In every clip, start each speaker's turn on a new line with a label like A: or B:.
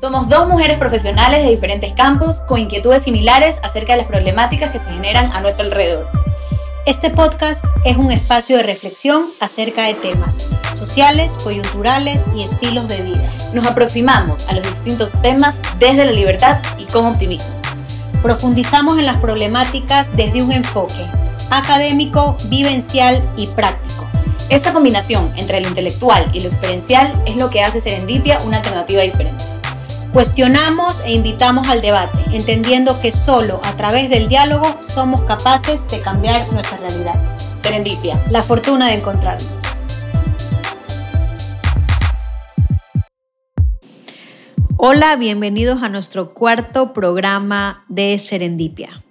A: Somos dos mujeres profesionales de diferentes campos con inquietudes similares acerca de las problemáticas que se generan a nuestro alrededor.
B: Este podcast es un espacio de reflexión acerca de temas sociales, coyunturales y estilos de vida.
A: Nos aproximamos a los distintos temas desde la libertad y con optimismo.
B: Profundizamos en las problemáticas desde un enfoque académico, vivencial y práctico.
A: Esa combinación entre lo intelectual y lo experiencial es lo que hace Serendipia una alternativa diferente.
B: Cuestionamos e invitamos al debate, entendiendo que solo a través del diálogo somos capaces de cambiar nuestra realidad.
A: Serendipia.
B: La fortuna de encontrarnos. Hola, bienvenidos a nuestro cuarto programa de Serendipia.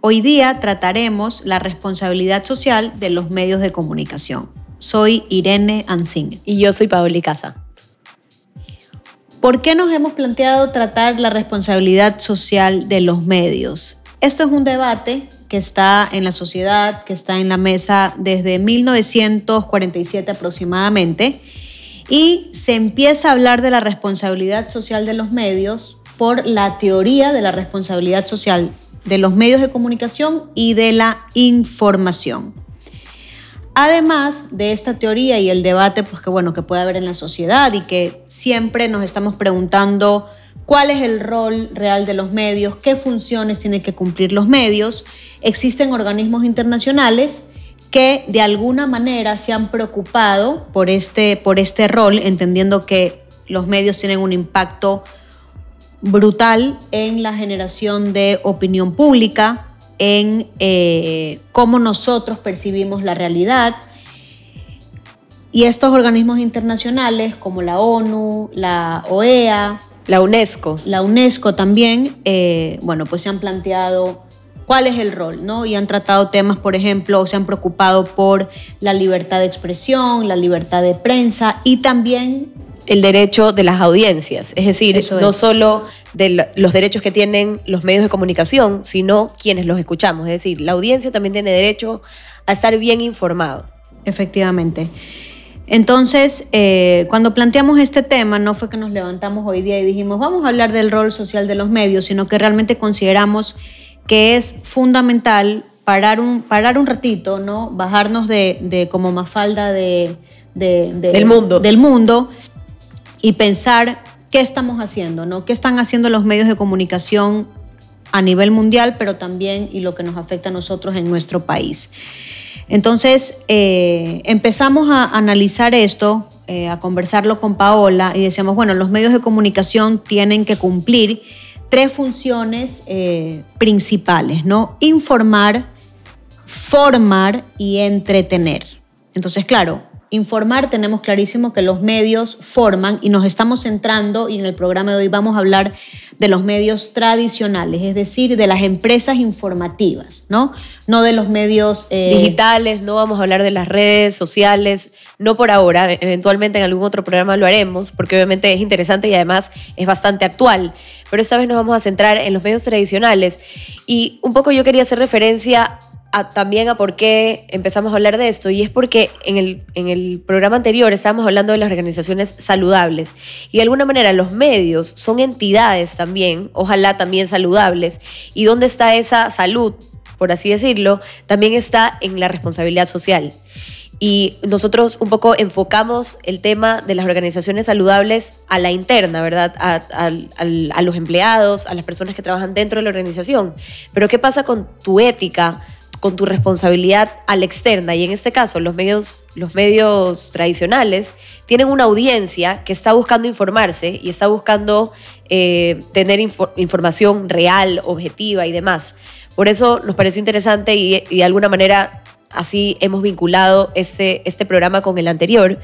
B: Hoy día trataremos la responsabilidad social de los medios de comunicación. Soy Irene Ansing.
A: Y yo soy Paoli Casa.
B: ¿Por qué nos hemos planteado tratar la responsabilidad social de los medios? Esto es un debate que está en la sociedad, que está en la mesa desde 1947 aproximadamente, y se empieza a hablar de la responsabilidad social de los medios por la teoría de la responsabilidad social de los medios de comunicación y de la información. Además de esta teoría y el debate pues, que, bueno, que puede haber en la sociedad y que siempre nos estamos preguntando cuál es el rol real de los medios, qué funciones tienen que cumplir los medios, existen organismos internacionales que de alguna manera se han preocupado por este, por este rol, entendiendo que los medios tienen un impacto brutal en la generación de opinión pública, en eh, cómo nosotros percibimos la realidad. Y estos organismos internacionales como la ONU, la OEA,
A: la UNESCO,
B: la UNESCO también, eh, bueno, pues se han planteado cuál es el rol, ¿no? Y han tratado temas, por ejemplo, o se han preocupado por la libertad de expresión, la libertad de prensa y también
A: el derecho de las audiencias, es decir, no solo de los derechos que tienen los medios de comunicación, sino quienes los escuchamos, es decir, la audiencia también tiene derecho a estar bien informado.
B: Efectivamente. Entonces, eh, cuando planteamos este tema, no fue que nos levantamos hoy día y dijimos, vamos a hablar del rol social de los medios, sino que realmente consideramos que es fundamental parar un, parar un ratito, ¿no? bajarnos de, como mafalda de,
A: del mundo.
B: Del mundo y pensar qué estamos haciendo, ¿no? ¿Qué están haciendo los medios de comunicación a nivel mundial, pero también y lo que nos afecta a nosotros en nuestro país? Entonces, eh, empezamos a analizar esto, eh, a conversarlo con Paola y decíamos, bueno, los medios de comunicación tienen que cumplir tres funciones eh, principales, ¿no? Informar, formar y entretener. Entonces, claro, informar, tenemos clarísimo que los medios forman y nos estamos centrando, y en el programa de hoy vamos a hablar de los medios tradicionales, es decir, de las empresas informativas, ¿no? No de los medios...
A: Eh, Digitales, no vamos a hablar de las redes sociales, no por ahora, eventualmente en algún otro programa lo haremos, porque obviamente es interesante y además es bastante actual, pero esta vez nos vamos a centrar en los medios tradicionales. Y un poco yo quería hacer referencia también a por qué empezamos a hablar de esto y es porque en el, en el programa anterior estábamos hablando de las organizaciones saludables y de alguna manera los medios son entidades también, ojalá también saludables, y dónde está esa salud, por así decirlo, también está en la responsabilidad social. Y nosotros un poco enfocamos el tema de las organizaciones saludables a la interna, ¿verdad? A, a, los empleados, a las personas que trabajan dentro de la organización. Pero ¿qué pasa con tu ética? Con tu responsabilidad a la externa. Y en este caso los medios, los medios tradicionales tienen una audiencia que está buscando informarse y está buscando eh, tener información real, objetiva y demás. Por eso nos pareció interesante y, de alguna manera así hemos vinculado este, este programa con el anterior.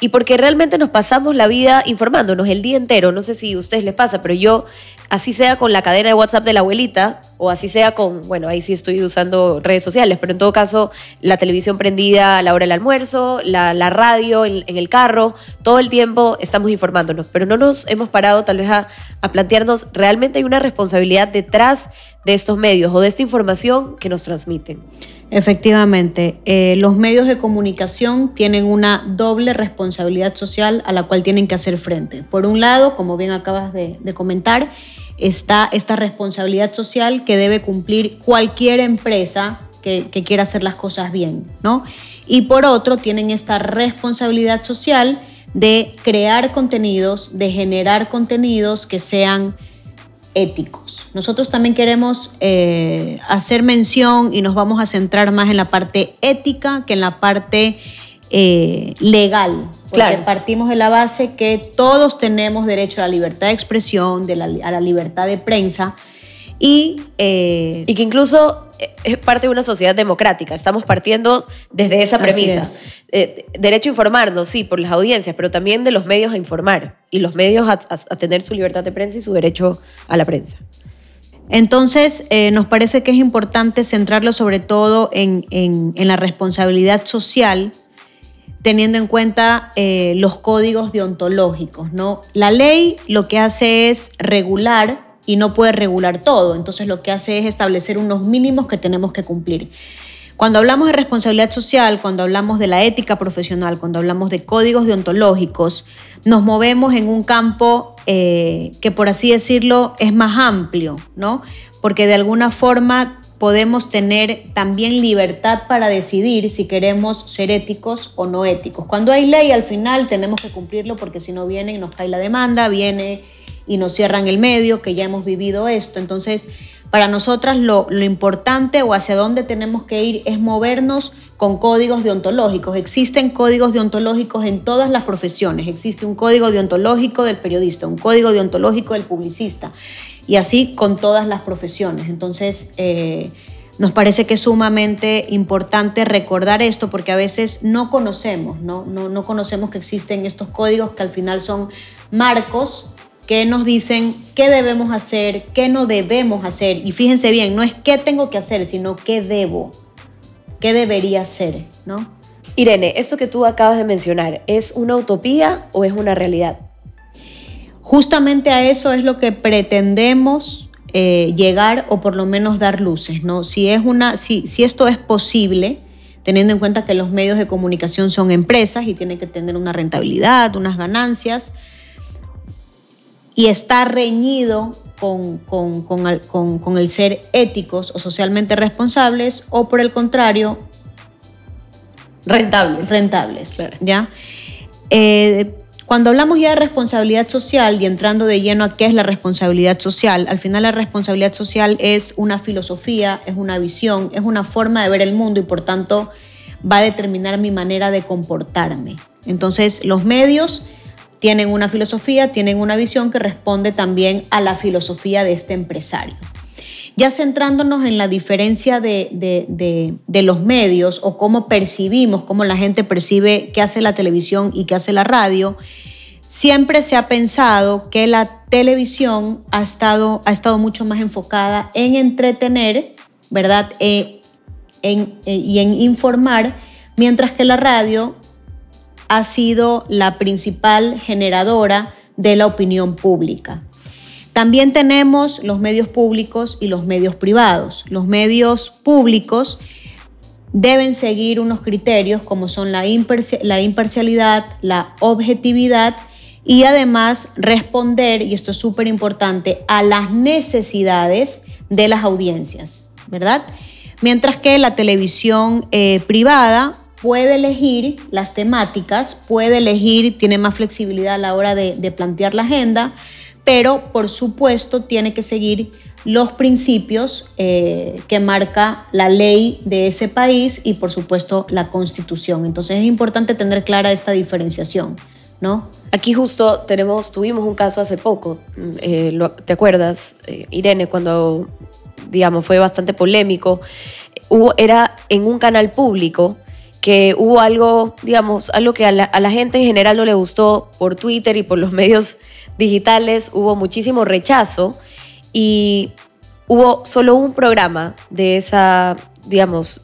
A: Y porque realmente nos pasamos la vida informándonos el día entero, no sé si a ustedes les pasa, pero yo así sea con la cadena de WhatsApp de la abuelita, o así sea con, bueno, ahí sí estoy usando redes sociales, pero en todo caso, la televisión prendida a la hora del almuerzo, la, radio en, el carro, todo el tiempo estamos informándonos, pero no nos hemos parado tal vez a, a plantearnos, ¿realmente hay una responsabilidad detrás de estos medios o de esta información que nos transmiten?
B: Efectivamente, eh, los medios de comunicación tienen una doble responsabilidad social a la cual tienen que hacer frente. Por un lado, como bien acabas de, comentar, está esta responsabilidad social que debe cumplir cualquier empresa que, quiera hacer las cosas bien, ¿no? Y por otro, tienen esta responsabilidad social de crear contenidos, de generar contenidos que sean éticos. Nosotros también queremos eh, hacer mención y nos vamos a centrar más en la parte ética que en la parte eh, legal. Porque partimos de la base que todos tenemos derecho a la libertad de expresión, de a la libertad de prensa y...
A: Eh, y que incluso es parte de una sociedad democrática. Estamos partiendo desde esa premisa. Eh, derecho a informarnos, sí, por las audiencias, pero también de los medios a informar y los medios a, tener su libertad de prensa y su derecho a la prensa.
B: Entonces, eh, nos parece que es importante centrarlo sobre todo en, la responsabilidad social, teniendo en cuenta eh, los códigos deontológicos. ¿no? La ley lo que hace es regular y no puede regular todo. Entonces lo que hace es establecer unos mínimos que tenemos que cumplir. Cuando hablamos de responsabilidad social, cuando hablamos de la ética profesional, cuando hablamos de códigos deontológicos, nos movemos en un campo eh, que, por así decirlo, es más amplio, ¿no? Porque de alguna forma podemos tener también libertad para decidir si queremos ser éticos o no éticos. Cuando hay ley, al final tenemos que cumplirlo porque si no viene y nos cae la demanda, viene y nos cierran el medio, que ya hemos vivido esto. Entonces, para nosotras lo, importante o hacia dónde tenemos que ir es movernos con códigos deontológicos. Existen códigos deontológicos en todas las profesiones. Existe un código deontológico del periodista, un código deontológico del publicista y así con todas las profesiones. Entonces, eh, nos parece que es sumamente importante recordar esto porque a veces no conocemos, ¿no? No, no conocemos que existen estos códigos que al final son marcos que nos dicen qué debemos hacer, qué no debemos hacer. Y fíjense bien, no es qué tengo que hacer, sino qué debo, qué debería hacer, ¿no?
A: Irene, eso que tú acabas de mencionar, ¿es una utopía o es una realidad?
B: Justamente a eso es lo que pretendemos eh, llegar o por lo menos dar luces, ¿no? Si, es una, si, si esto es posible, teniendo en cuenta que los medios de comunicación son empresas y tienen que tener una rentabilidad, unas ganancias, y está reñido con, con, el ser éticos o socialmente responsables o por el contrario
A: rentables.
B: Rentables, ¿ya? Eh, cuando hablamos ya de responsabilidad social y entrando de lleno a qué es la responsabilidad social, al final la responsabilidad social es una filosofía, es una visión, es una forma de ver el mundo y por tanto va a determinar mi manera de comportarme. Entonces los medios tienen una filosofía, tienen una visión que responde también a la filosofía de este empresario. Ya centrándonos en la diferencia de, los medios o cómo percibimos, cómo la gente percibe qué hace la televisión y qué hace la radio, siempre se ha pensado que la televisión ha estado, ha estado mucho más enfocada en entretener, ¿verdad? Eh, eh, y en informar, mientras que la radio ha sido la principal generadora de la opinión pública. También tenemos los medios públicos y los medios privados. Los medios públicos deben seguir unos criterios como son la, imparcialidad, la objetividad y además responder, y esto es súper importante, a las necesidades de las audiencias, ¿verdad? Mientras que la televisión eh, privada puede elegir las temáticas, puede elegir, tiene más flexibilidad a la hora de, plantear la agenda, pero por supuesto tiene que seguir los principios eh, que marca la ley de ese país y por supuesto la constitución. Entonces es importante tener clara esta diferenciación, ¿no?
A: Aquí justo tenemos, tuvimos un caso hace poco, eh, ¿te acuerdas, eh, Irene, cuando, digamos, fue bastante polémico? Hubo, era en un canal público que hubo algo, digamos, algo que a la, gente en general no le gustó por Twitter y por los medios digitales, hubo muchísimo rechazo y hubo solo un programa de esa, digamos,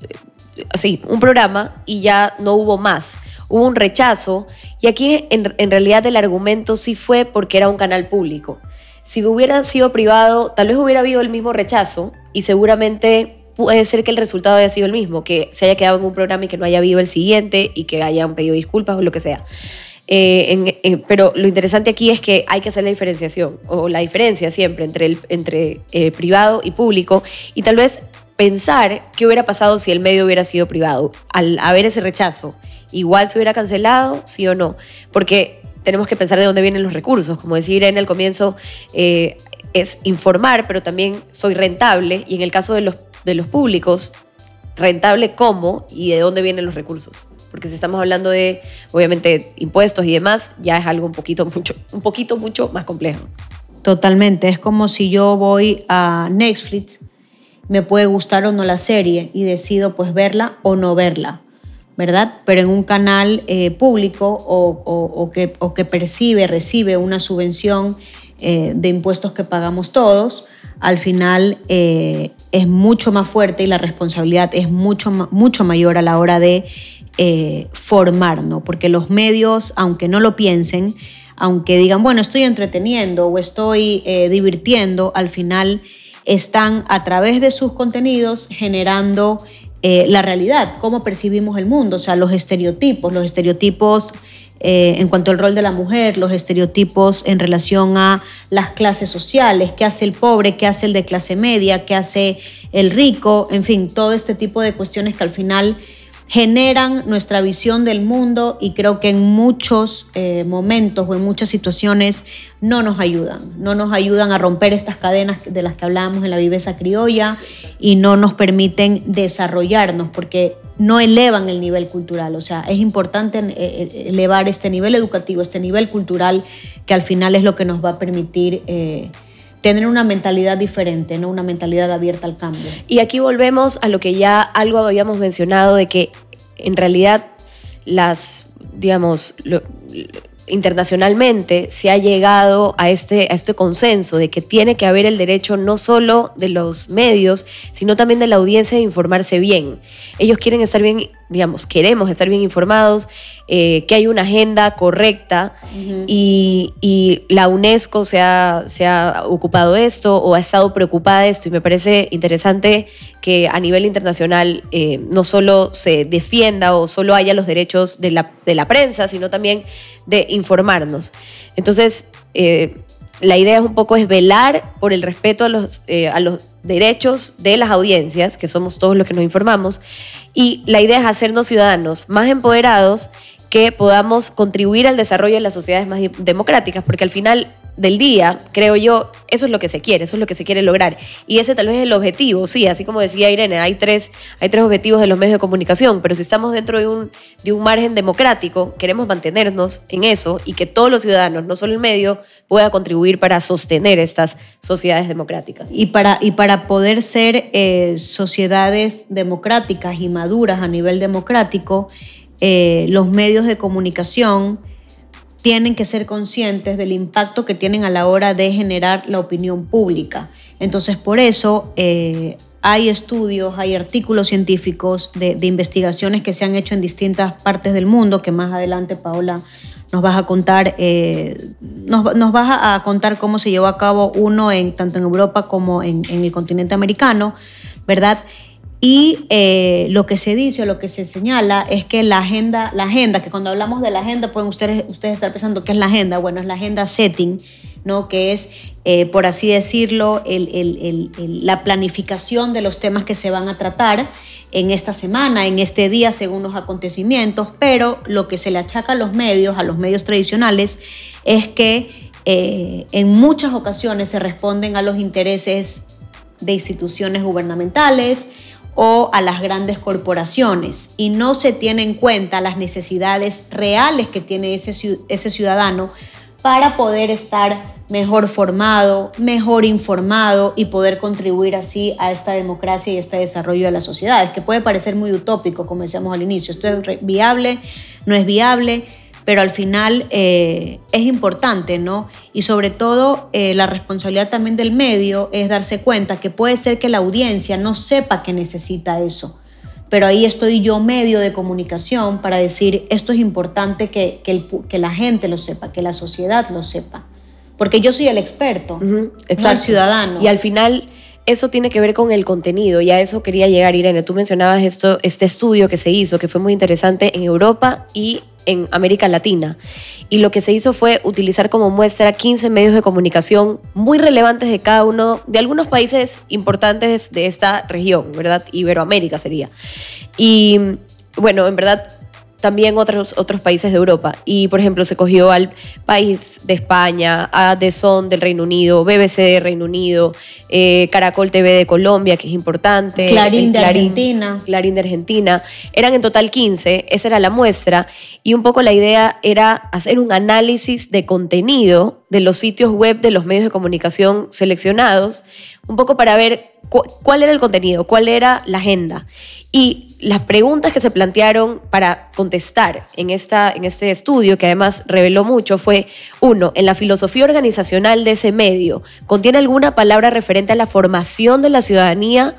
A: sí, un programa y ya no hubo más. Hubo un rechazo y aquí en, en realidad el argumento sí fue porque era un canal público. Si hubiera sido privado, tal vez hubiera habido el mismo rechazo y seguramente puede ser que el resultado haya sido el mismo, que se haya quedado en un programa y que no haya habido el siguiente y que hayan pedido disculpas o lo que sea. Eh, pero lo interesante aquí es que hay que hacer la diferenciación o la diferencia siempre entre el entre, eh, privado y público y tal vez pensar qué hubiera pasado si el medio hubiera sido privado. Al haber ese rechazo, igual se hubiera cancelado, sí o no. Porque tenemos que pensar de dónde vienen los recursos. Como decir en el comienzo, eh, es informar, pero también soy rentable. Y en el caso de los, de los públicos, rentable cómo y de dónde vienen los recursos. Porque si estamos hablando de, obviamente, impuestos y demás, ya es algo un poquito, mucho, un poquito mucho más complejo.
B: Totalmente. Es como si yo voy a Netflix me puede gustar o no la serie y decido pues verla o no verla, ¿verdad? Pero en un canal eh, público o, que, percibe, recibe una subvención eh, de impuestos que pagamos todos, al final eh, es mucho más fuerte y la responsabilidad es mucho, mucho mayor a la hora de formar, ¿no? Porque los medios, aunque no lo piensen, aunque digan, bueno, estoy entreteniendo o estoy divirtiendo, al final están a través de sus contenidos generando eh, la realidad, cómo percibimos el mundo, o sea, los estereotipos, los estereotipos eh, en cuanto al rol de la mujer, los estereotipos en relación a las clases sociales, qué hace el pobre, qué hace el de clase media, qué hace el rico, en fin, todo este tipo de cuestiones que al final generan nuestra visión del mundo y creo que en muchos eh, momentos o en muchas situaciones no nos ayudan, no nos ayudan a romper estas cadenas de las que hablábamos en la viveza criolla y no nos permiten desarrollarnos porque no elevan el nivel cultural, o sea, es importante eh, eh, elevar este nivel educativo, este nivel cultural que al final es lo que nos va a permitir tener una mentalidad diferente, ¿no? una mentalidad abierta al cambio.
A: Y aquí volvemos a lo que ya algo habíamos mencionado de que en realidad las, digamos, internacionalmente se ha llegado a este, a este consenso de que tiene que haber el derecho no solo de los medios, sino también de la audiencia de informarse bien. Ellos quieren estar bien, digamos, queremos estar bien informados, eh, que hay una agenda correcta y, la UNESCO se ha, se ha ocupado de esto o ha estado preocupada de esto y me parece interesante que a nivel internacional eh, no solo se defienda o solo haya los derechos de la, de la prensa, sino también de informarnos. Entonces, eh, la idea es un poco es velar por el respeto a los, a los derechos de las audiencias, que somos todos los que nos informamos, y la idea es hacernos ciudadanos más empoderados que podamos contribuir al desarrollo de las sociedades más democráticas, porque al final del día, creo yo, eso es lo que se quiere, eso es lo que se quiere lograr. Y ese tal vez es el objetivo, sí, así como decía Irene, hay tres, hay tres objetivos de los medios de comunicación, pero si estamos dentro de un, de un margen democrático, queremos mantenernos en eso y que todos los ciudadanos, no solo el medio, pueda contribuir para sostener estas sociedades democráticas.
B: Y para, y para poder ser eh, sociedades democráticas y maduras a nivel democrático, eh, los medios de comunicación, tienen que ser conscientes del impacto que tienen a la hora de generar la opinión pública. Entonces, por eso eh, hay estudios, hay artículos científicos de, investigaciones que se han hecho en distintas partes del mundo, que más adelante, Paola, nos vas a contar, eh, nos, vas a contar cómo se llevó a cabo uno en, tanto en Europa como en, en el continente americano, ¿verdad? Y eh, lo que se dice o lo que se señala es que la agenda, la agenda, que cuando hablamos de la agenda pueden ustedes, ustedes estar pensando qué es la agenda. Bueno, es la agenda setting, ¿no? que es, eh, por así decirlo, la planificación de los temas que se van a tratar en esta semana, en este día, según los acontecimientos. Pero lo que se le achaca a los medios, a los medios tradicionales, es que eh, en muchas ocasiones se responden a los intereses de instituciones gubernamentales, o a las grandes corporaciones y no se tiene en cuenta las necesidades reales que tiene ese, ese ciudadano para poder estar mejor formado, mejor informado y poder contribuir así a esta democracia y este desarrollo de las sociedades, que puede parecer muy utópico, como decíamos al inicio, esto es viable, no es viable, pero al final eh, es importante, ¿no? Y sobre todo eh, la responsabilidad también del medio es darse cuenta que puede ser que la audiencia no sepa que necesita eso, pero ahí estoy yo medio de comunicación para decir esto es importante que, que, la gente lo sepa, que la sociedad lo sepa, porque yo soy el experto, no el ciudadano.
A: Y al final eso tiene que ver con el contenido y a eso quería llegar, Irene. Tú mencionabas esto, este estudio que se hizo, que fue muy interesante en Europa y en América Latina. Y lo que se hizo fue utilizar como muestra 15 medios de comunicación muy relevantes de cada uno, de algunos países importantes de esta región, ¿verdad? Iberoamérica sería. Y bueno, en verdad también otros, otros países de Europa. Y, por ejemplo, se cogió al país de España, a The Son del Reino Unido, BBC de Reino Unido, eh, Caracol TV de Colombia, que es importante.
B: Clarín de Argentina.
A: Clarín de Argentina. Eran en total 15, esa era la muestra. Y un poco la idea era hacer un análisis de contenido de los sitios web de los medios de comunicación seleccionados, un poco para ver cuál era el contenido, cuál era la agenda. Y las preguntas que se plantearon para contestar en, esta, en este estudio, que además reveló mucho, fue, uno, en la filosofía organizacional de ese medio, ¿contiene alguna palabra referente a la formación de la ciudadanía?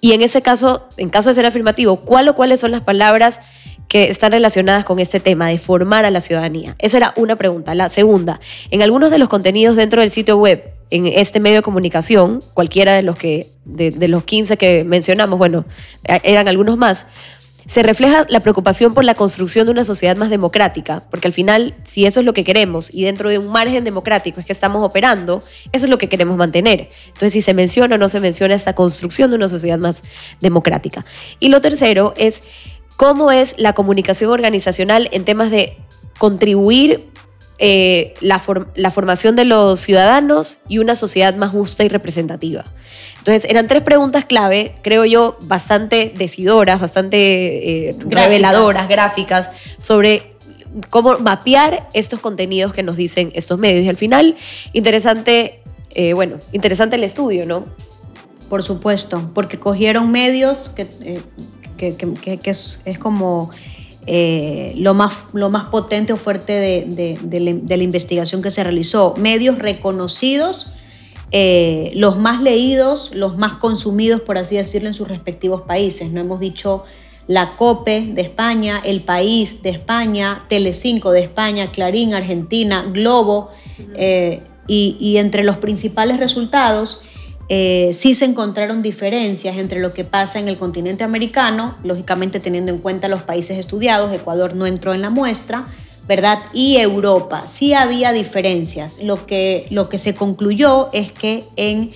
A: Y en ese caso, en caso de ser afirmativo, ¿cuál o cuáles son las palabras que están relacionadas con este tema de formar a la ciudadanía? Esa era una pregunta. La segunda, en algunos de los contenidos dentro del sitio web, en este medio de comunicación, cualquiera de los que de, los 15 que mencionamos, bueno, eran algunos más, se refleja la preocupación por la construcción de una sociedad más democrática, porque al final, si eso es lo que queremos y dentro de un margen democrático es que estamos operando, eso es lo que queremos mantener. Entonces, si se menciona o no se menciona esta construcción de una sociedad más democrática. Y lo tercero es cómo es la comunicación organizacional en temas de contribuir eh, la, la, formación de los ciudadanos y una sociedad más justa y representativa. Entonces, eran tres preguntas clave, creo yo, bastante decidoras, bastante eh, reveladoras, gráficas, sobre cómo mapear estos contenidos que nos dicen estos medios. Y al final, interesante, eh, bueno, interesante el estudio, ¿no?
B: Por supuesto, porque cogieron medios que, que, que es, es como eh, lo, más, lo más potente o fuerte de, la, investigación que se realizó. Medios reconocidos, eh, los más leídos, los más consumidos, por así decirlo, en sus respectivos países. No hemos dicho la COPE de España, El País de España, Telecinco de España, Clarín Argentina, Globo, eh, y entre los principales resultados eh, sí se encontraron diferencias entre lo que pasa en el continente americano, lógicamente teniendo en cuenta los países estudiados, Ecuador no entró en la muestra, ¿verdad? Y Europa, sí había diferencias. Lo que, lo que se concluyó es que en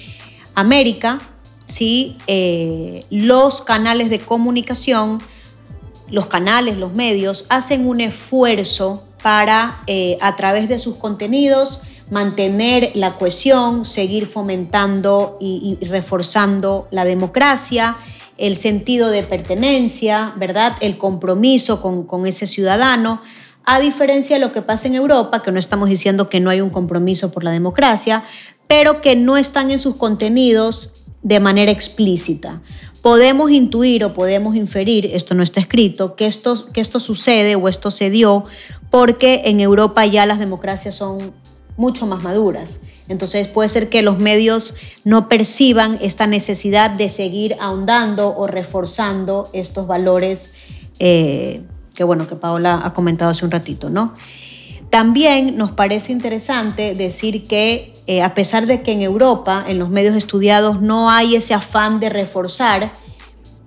B: América, sí, eh, los canales de comunicación, los canales, los medios, hacen un esfuerzo para, eh, a través de sus contenidos, mantener la cohesión, seguir fomentando y, reforzando la democracia, el sentido de pertenencia, ¿verdad? El compromiso con, con, ese ciudadano, a diferencia de lo que pasa en Europa, que no estamos diciendo que no hay un compromiso por la democracia, pero que no están en sus contenidos de manera explícita. Podemos intuir o podemos inferir, esto no está escrito, que esto, que esto sucede o esto se dio porque en Europa ya las democracias son mucho más maduras. Entonces puede ser que los medios no perciban esta necesidad de seguir ahondando o reforzando estos valores eh, que bueno que Paola ha comentado hace un ratito, ¿no? También nos parece interesante decir que eh, a pesar de que en Europa, en los medios estudiados, no hay ese afán de reforzar,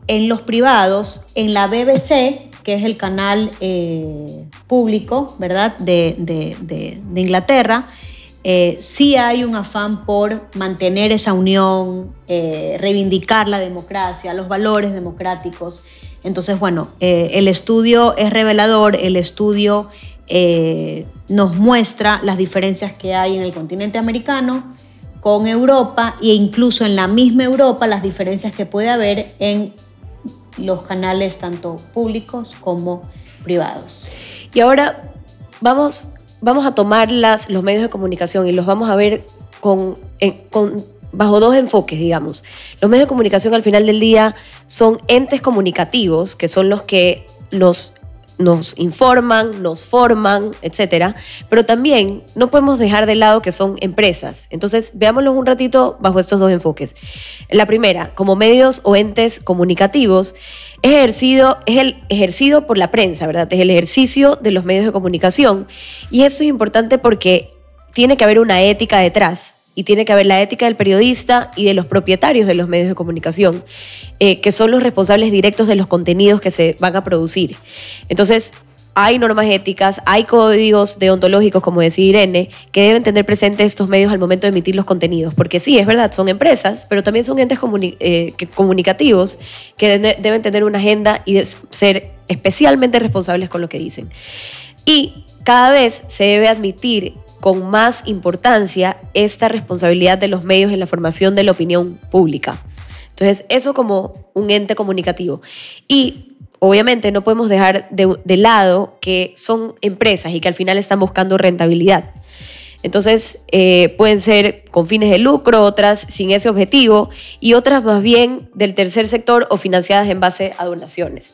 B: en los privados, en la BBC, que es el canal eh, público, ¿verdad?, de, de, Inglaterra, eh, sí hay un afán por mantener esa unión, eh, reivindicar la democracia, los valores democráticos. Entonces, bueno, el estudio es revelador, el estudio nos muestra las diferencias que hay en el continente americano con Europa e incluso en la misma Europa las diferencias que puede haber en los canales tanto públicos como privados.
A: Y ahora vamos, vamos a tomar las, los medios de comunicación y los vamos a ver con, con, bajo dos enfoques, digamos. Los medios de comunicación al final del día son entes comunicativos, que son los que nos nos informan, nos forman, etcétera, pero también no podemos dejar de lado que son empresas. Entonces, veámoslo un ratito bajo estos dos enfoques. La primera, como medios o entes comunicativos, es ejercido, es el ejercido por la prensa, ¿verdad? Es el ejercicio de los medios de comunicación. Y eso es importante porque tiene que haber una ética detrás y tiene que haber la ética del periodista y de los propietarios de los medios de comunicación, eh, que son los responsables directos de los contenidos que se van a producir. Entonces, hay normas éticas, hay códigos deontológicos, como decía Irene, que deben tener presentes estos medios al momento de emitir los contenidos. Porque sí, es verdad, son empresas, pero también son entes eh, comunicativos que deben tener una agenda y ser especialmente responsables con lo que dicen. Y cada vez se debe admitir con más importancia esta responsabilidad de los medios en la formación de la opinión pública. Entonces, eso como un ente comunicativo. Y obviamente no podemos dejar de, lado que son empresas y que al final están buscando rentabilidad. Entonces, eh, pueden ser con fines de lucro, otras sin ese objetivo y otras más bien del tercer sector o financiadas en base a donaciones.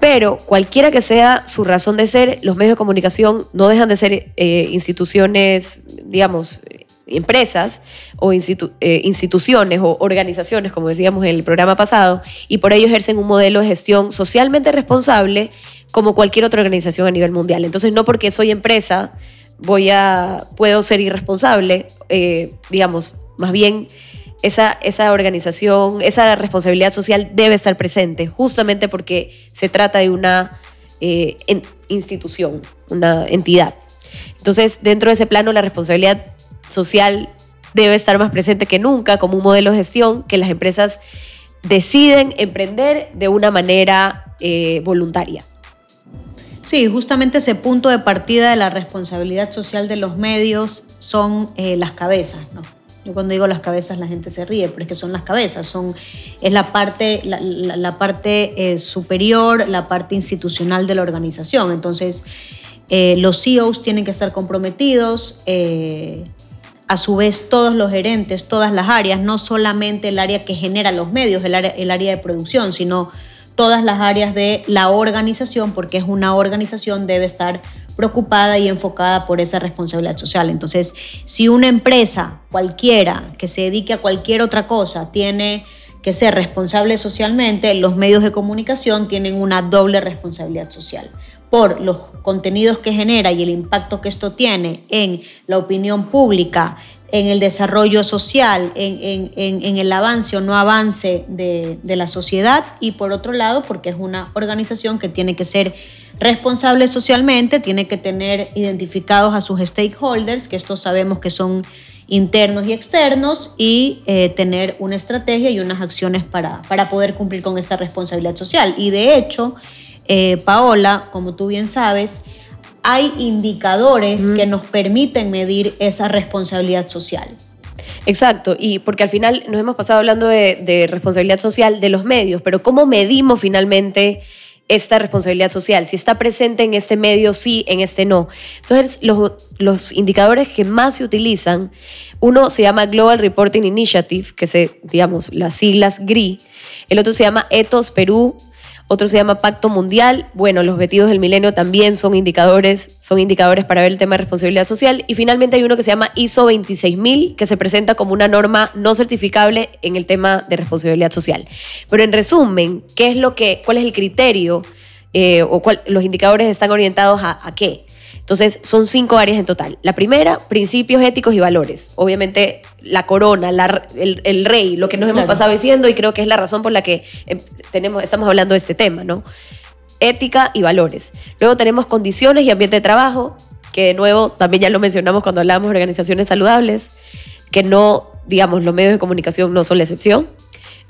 A: Pero cualquiera que sea su razón de ser, los medios de comunicación no dejan de ser eh, instituciones, digamos, empresas o eh, instituciones o organizaciones, como decíamos en el programa pasado, y por ello ejercen un modelo de gestión socialmente responsable como cualquier otra organización a nivel mundial. Entonces, no porque soy empresa voy a, puedo ser irresponsable, eh, digamos, más bien esa, esa organización, esa responsabilidad social debe estar presente, justamente porque se trata de una eh, institución, una entidad. Entonces, dentro de ese plano, la responsabilidad social debe estar más presente que nunca como un modelo de gestión que las empresas deciden emprender de una manera eh, voluntaria.
B: Sí, justamente ese punto de partida de la responsabilidad social de los medios son eh, las cabezas. Yo cuando digo las cabezas la gente se ríe, pero es que son las cabezas, son, es la parte, la, parte eh, superior, la parte institucional de la organización. Entonces, eh, los CEOs tienen que estar comprometidos, a su vez todos los gerentes, todas las áreas, no solamente el área que genera los medios, el área, el área de producción, sino todas las áreas de la organización, porque es una organización, debe estar preocupada y enfocada por esa responsabilidad social. Entonces, si una empresa cualquiera que se dedique a cualquier otra cosa tiene que ser responsable socialmente, los medios de comunicación tienen una doble responsabilidad social por los contenidos que genera y el impacto que esto tiene en la opinión pública, en el desarrollo social, en, el avance o no avance de, la sociedad y por otro lado porque es una organización que tiene que ser responsable socialmente, tiene que tener identificados a sus stakeholders, que estos sabemos que son internos y externos, y eh, tener una estrategia y unas acciones para, para poder cumplir con esta responsabilidad social. Y de hecho, eh, Paola, como tú bien sabes, hay indicadores que nos permiten medir esa responsabilidad social.
A: Exacto, y porque al final nos hemos pasado hablando de, responsabilidad social de los medios, pero ¿cómo medimos finalmente esta responsabilidad social? Si está presente en este medio, sí, en este no. Entonces, los, los indicadores que más se utilizan, uno se llama Global Reporting Initiative, que se, digamos, las siglas GRI, el otro se llama Ethos Perú otro se llama Pacto Mundial. Bueno, los objetivos del milenio también son indicadores, son indicadores para ver el tema de responsabilidad social. Y finalmente hay uno que se llama ISO 26000, que se presenta como una norma no certificable en el tema de responsabilidad social. Pero en resumen, ¿qué es lo que, cuál es el criterio eh, o cuál, los indicadores están orientados a, a qué? Entonces, son cinco áreas en total. La primera, principios éticos y valores. Obviamente, la corona, el, rey, lo que nos hemos pasado diciendo y creo que es la razón por la que em, tenemos, estamos hablando de este tema, ¿no? Ética y valores. Luego tenemos condiciones y ambiente de trabajo, que de nuevo también ya lo mencionamos cuando hablamos de organizaciones saludables, que no, digamos, los medios de comunicación no son la excepción.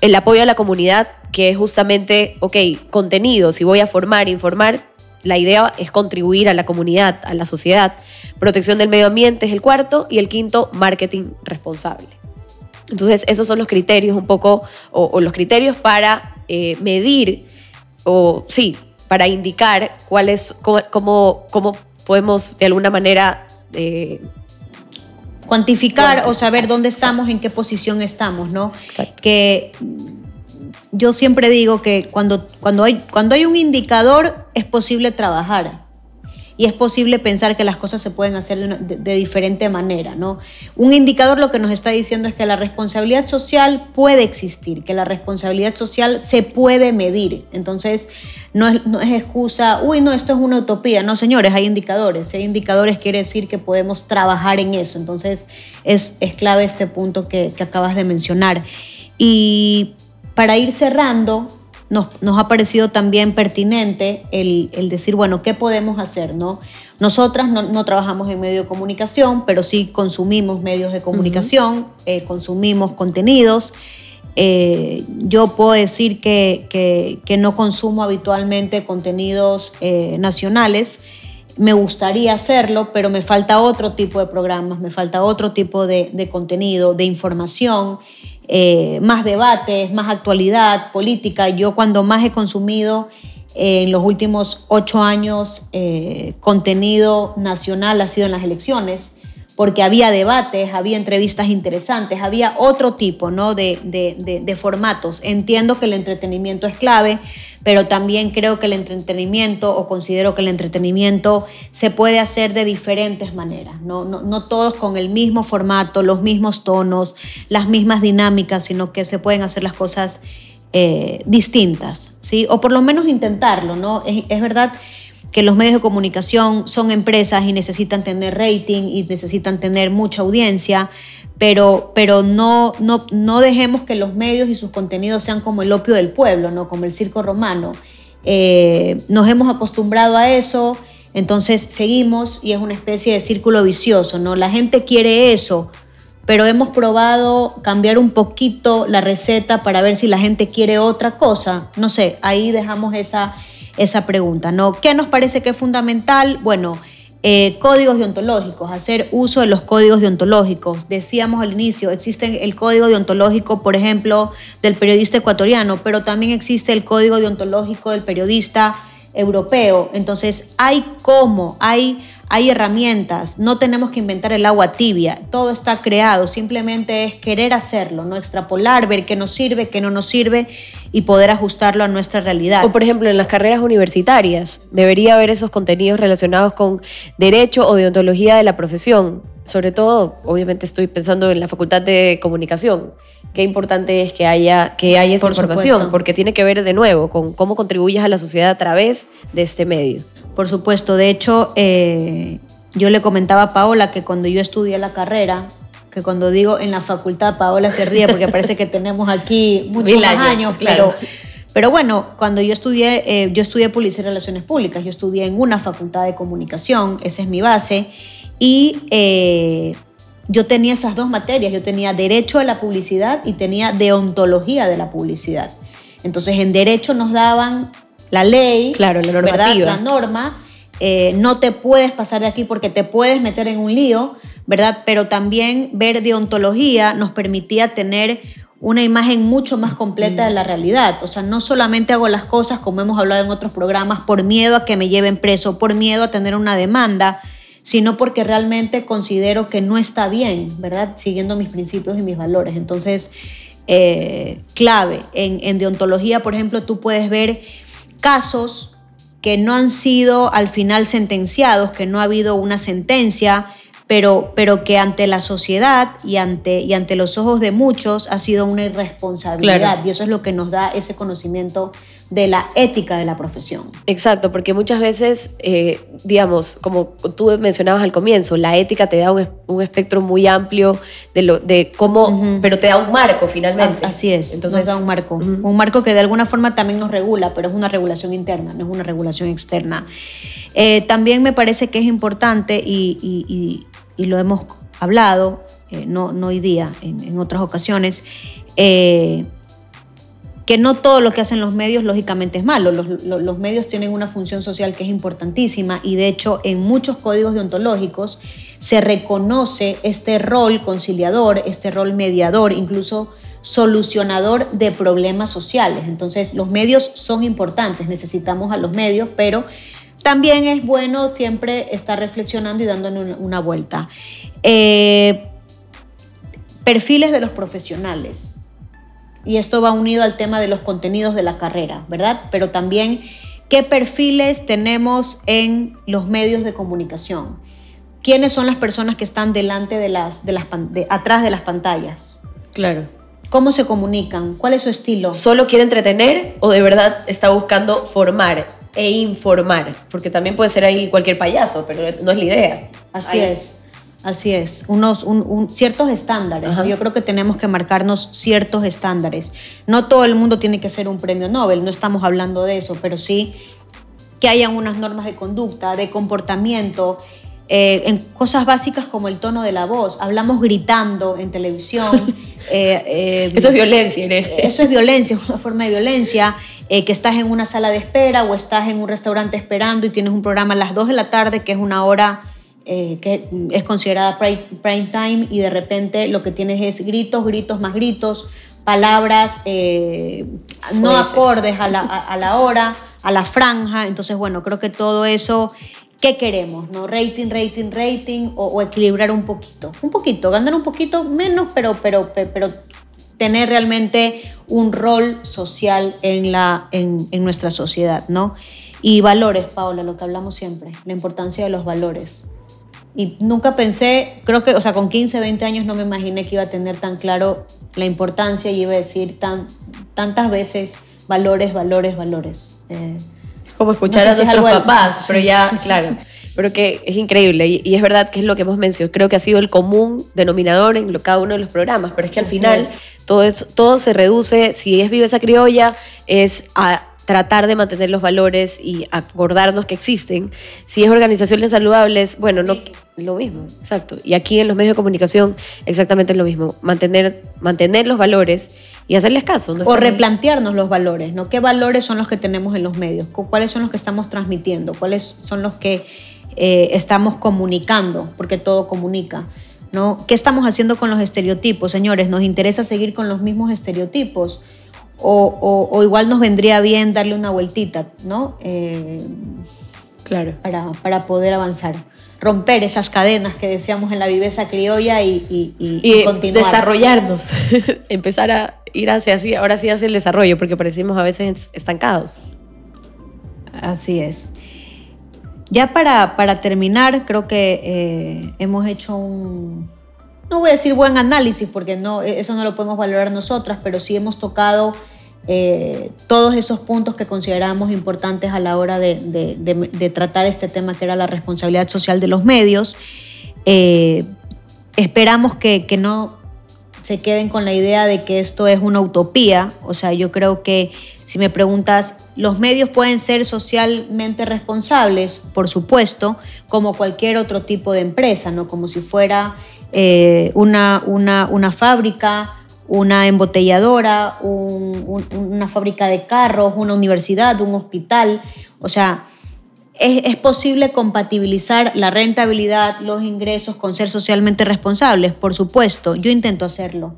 A: El apoyo a la comunidad, que es justamente, ok, contenido, si voy a formar, informar, la idea es contribuir a la comunidad, a la sociedad. Protección del medio ambiente es el cuarto y el quinto, marketing responsable. Entonces, esos son los criterios un poco, o, los criterios para eh, medir, o sí, para indicar cuál es, cómo, cómo, podemos de alguna manera...
B: Eh, cuantificar o saber dónde estamos, en qué posición estamos, ¿no?
A: Exacto.
B: Que yo siempre digo que cuando, cuando, hay, cuando hay un indicador es posible trabajar y es posible pensar que las cosas se pueden hacer de, diferente manera. ¿no? Un indicador lo que nos está diciendo es que la responsabilidad social puede existir, que la responsabilidad social se puede medir. Entonces, no es, no es excusa, uy, no, esto es una utopía. No, señores, hay indicadores. Si hay indicadores quiere decir que podemos trabajar en eso. Entonces, es, es clave este punto que, que acabas de mencionar. Y para ir cerrando, nos, ha parecido también pertinente el, decir, bueno, ¿qué podemos hacer? No? Nosotras no, trabajamos en medio de comunicación, pero sí consumimos medios de comunicación, eh, consumimos contenidos. Eh, yo puedo decir que, no consumo habitualmente contenidos eh, nacionales. Me gustaría hacerlo, pero me falta otro tipo de programas, me falta otro tipo de, de contenido, de información. Eh, más debates, más actualidad política. Yo cuando más he consumido eh, en los últimos ocho años eh, contenido nacional ha sido en las elecciones porque había debates, había entrevistas interesantes, había otro tipo ¿no? de, de, formatos. Entiendo que el entretenimiento es clave, pero también creo que el entretenimiento, o considero que el entretenimiento se puede hacer de diferentes maneras, no, no, todos con el mismo formato, los mismos tonos, las mismas dinámicas, sino que se pueden hacer las cosas eh, distintas, ¿sí? o por lo menos intentarlo. ¿no? Es verdad que los medios de comunicación son empresas y necesitan tener rating y necesitan tener mucha audiencia, pero, pero no, no, no dejemos que los medios y sus contenidos sean como el opio del pueblo, ¿no? como el circo romano. Eh, nos hemos acostumbrado a eso, entonces seguimos y es una especie de círculo vicioso. ¿no? La gente quiere eso, pero hemos probado cambiar un poquito la receta para ver si la gente quiere otra cosa. No sé, ahí dejamos esa esa pregunta, ¿no? ¿Qué nos parece que es fundamental? Bueno, eh, códigos deontológicos, hacer uso de los códigos deontológicos. Decíamos al inicio, existe el código deontológico, por ejemplo, del periodista ecuatoriano, pero también existe el código deontológico del periodista europeo. Entonces, hay cómo, hay hay herramientas, no tenemos que inventar el agua tibia, todo está creado, simplemente es querer hacerlo, no extrapolar, ver qué nos sirve, qué no nos sirve y poder ajustarlo a nuestra realidad.
A: O por ejemplo, en las carreras universitarias, debería haber esos contenidos relacionados con derecho o deontología de la profesión. Sobre todo, obviamente estoy pensando en la Facultad de Comunicación. Qué importante es que haya, que haya esta información, porque tiene que ver de nuevo con cómo contribuyes a la sociedad a través de este medio.
B: Por supuesto, de hecho, eh, yo le comentaba a Paola que cuando yo estudié la carrera, que cuando digo en la facultad, Paola se ríe porque parece que tenemos aquí muchos más años, pero, pero bueno, cuando yo estudié, eh, yo estudié Publicidad y Relaciones Públicas, yo estudié en una facultad de comunicación, esa es mi base, y eh, yo tenía esas dos materias, yo tenía Derecho a la Publicidad y tenía Deontología de la Publicidad. Entonces, en Derecho nos daban la ley,
A: claro, la,
B: ¿verdad? la norma. Eh, no te puedes pasar de aquí porque te puedes meter en un lío, ¿verdad? Pero también ver deontología nos permitía tener una imagen mucho más completa de la realidad. O sea, no solamente hago las cosas como hemos hablado en otros programas por miedo a que me lleven preso, por miedo a tener una demanda, sino porque realmente considero que no está bien, ¿verdad? Siguiendo mis principios y mis valores. Entonces, eh, clave, en, en deontología, por ejemplo, tú puedes ver casos que no han sido al final sentenciados, que no ha habido una sentencia, pero, pero que ante la sociedad y ante, y ante los ojos de muchos ha sido una irresponsabilidad. Y eso es lo que nos da ese conocimiento de la ética de la profesión.
A: Exacto, porque muchas veces, eh, digamos, como tú mencionabas al comienzo, la ética te da un, espectro muy amplio de, lo, de cómo, pero te da un marco finalmente.
B: Así es, entonces nos da un marco. Un marco que de alguna forma también nos regula, pero es una regulación interna, no es una regulación externa. Eh, también me parece que es importante y, lo hemos hablado, eh, no, no, hoy día, en, otras ocasiones, que no todo lo que hacen los medios lógicamente es malo. Los, medios tienen una función social que es importantísima y de hecho en muchos códigos deontológicos se reconoce este rol conciliador, este rol mediador, incluso solucionador de problemas sociales. Entonces los medios son importantes, necesitamos a los medios, pero también es bueno siempre estar reflexionando y dando una, vuelta. Eh, perfiles de los profesionales y esto va unido al tema de los contenidos de la carrera, ¿verdad? Pero también qué perfiles tenemos en los medios de comunicación. ¿Quiénes son las personas que están delante de las, de las atrás de las pantallas?
A: Claro.
B: ¿Cómo se comunican? ¿Cuál es su estilo?
A: ¿Solo quiere entretener o de verdad está buscando formar e informar? Porque también puede ser ahí cualquier payaso, pero no es la idea.
B: Así es. Así es, unos ciertos estándares. Yo creo que tenemos que marcarnos ciertos estándares. No todo el mundo tiene que ser un premio Nobel, no estamos hablando de eso, pero sí que hayan unas normas de conducta, de comportamiento, eh, en cosas básicas como el tono de la voz. Hablamos gritando en televisión.
A: Eh, eh, eso es violencia,
B: Eso es violencia, una forma de violencia. que estás en una sala de espera o estás en un restaurante esperando y tienes un programa a las 2 de la tarde, que es una hora eh, que es considerada prime, time y de repente lo que tienes es gritos, gritos más gritos, palabras eh, no acordes a la, a, la, hora, a la franja. Entonces, bueno, creo que todo eso, ¿qué queremos? ¿No? Rating, rating, rating o, equilibrar un poquito. Un poquito, ganar un poquito menos, pero, pero, pero, tener realmente un rol social en, la, en, en nuestra sociedad, ¿no? Y valores, Paola, lo que hablamos siempre, la importancia de los valores y nunca pensé, creo que, o sea, con 15, 20 años no me imaginé que iba a tener tan claro la importancia y iba a decir tan, tantas veces valores, valores, valores.
A: Eh, es como escuchar a nuestros papás, pero ya, claro. Pero que es increíble y, es verdad que es lo que hemos mencionado. Creo que ha sido el común denominador en cada uno de los programas, pero es que al final todo, eso, todo se reduce, si es Vive esa criolla, es a tratar de mantener los valores y acordarnos que existen. Si es organizaciones saludables, bueno, no lo mismo, exacto. Y aquí en los medios de comunicación exactamente lo mismo, mantener mantener los valores y hacerles caso.
B: o replantearnos los valores, ¿no? ¿Qué valores son los que tenemos en los medios? ¿Cuáles son los que estamos transmitiendo? ¿Cuáles son los que eh, estamos comunicando? Porque todo comunica. ¿no? ¿Qué estamos haciendo con los estereotipos, señores? ¿Nos interesa seguir con los mismos estereotipos? O, igual nos vendría bien darle una vueltita, ¿no? Eh,
A: claro.
B: Para, para, poder avanzar. Romper esas cadenas que decíamos en la viveza criolla y, y, y, continuar.
A: Desarrollarnos, empezar a ir hacia así, ahora sí hacia el desarrollo, porque parecimos a veces estancados.
B: Así es. Ya para, para terminar, creo que eh, hemos hecho un, no voy a decir buen análisis, porque no, eso no lo podemos valorar nosotras, pero sí hemos tocado eh, todos esos puntos que consideramos importantes a la hora de, tratar este tema que era la responsabilidad social de los medios. Eh, esperamos que, que, no se queden con la idea de que esto es una utopía. O sea, yo creo que si me preguntas, ¿los medios pueden ser socialmente responsables? Por supuesto, como cualquier otro tipo de empresa, ¿no? Como si fuera eh, una, una, fábrica, una embotelladora, una fábrica de carros, una universidad, un hospital. O sea, es, posible compatibilizar la rentabilidad, los ingresos con ser socialmente responsables, por supuesto. Yo intento hacerlo.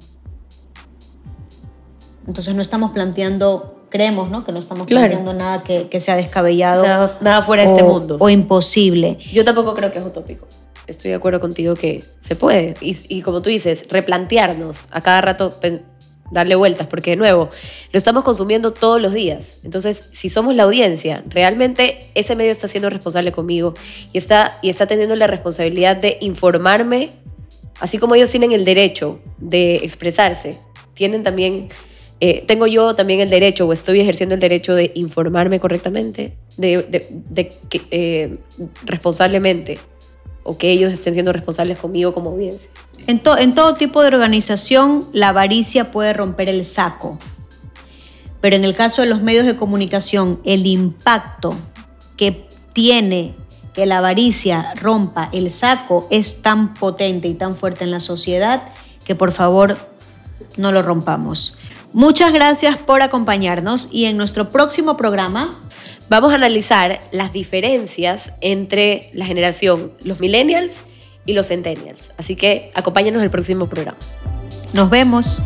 B: Entonces no estamos planteando, creemos, ¿no? Que no estamos planteando nada que, sea descabellado.
A: Nada, fuera de este mundo.
B: O imposible.
A: Yo tampoco creo que es utópico estoy de acuerdo contigo que se puede. Y, como tú dices, replantearnos a cada rato, darle vueltas, porque de nuevo, lo estamos consumiendo todos los días. Entonces, si somos la audiencia, realmente ese medio está siendo responsable conmigo y está, y está teniendo la responsabilidad de informarme, así como ellos tienen el derecho de expresarse, tienen también... Eh, tengo yo también el derecho o estoy ejerciendo el derecho de informarme correctamente, de, de, eh, responsablemente o que ellos estén siendo responsables conmigo como audiencia.
B: En, en todo tipo de organización, la avaricia puede romper el saco. Pero en el caso de los medios de comunicación, el impacto que tiene que la avaricia rompa el saco es tan potente y tan fuerte en la sociedad que por favor no lo rompamos. Muchas gracias por acompañarnos y en nuestro próximo programa
A: vamos a analizar las diferencias entre la generación, los millennials y los centennials. Así que acompáñanos el próximo programa.
B: Nos vemos.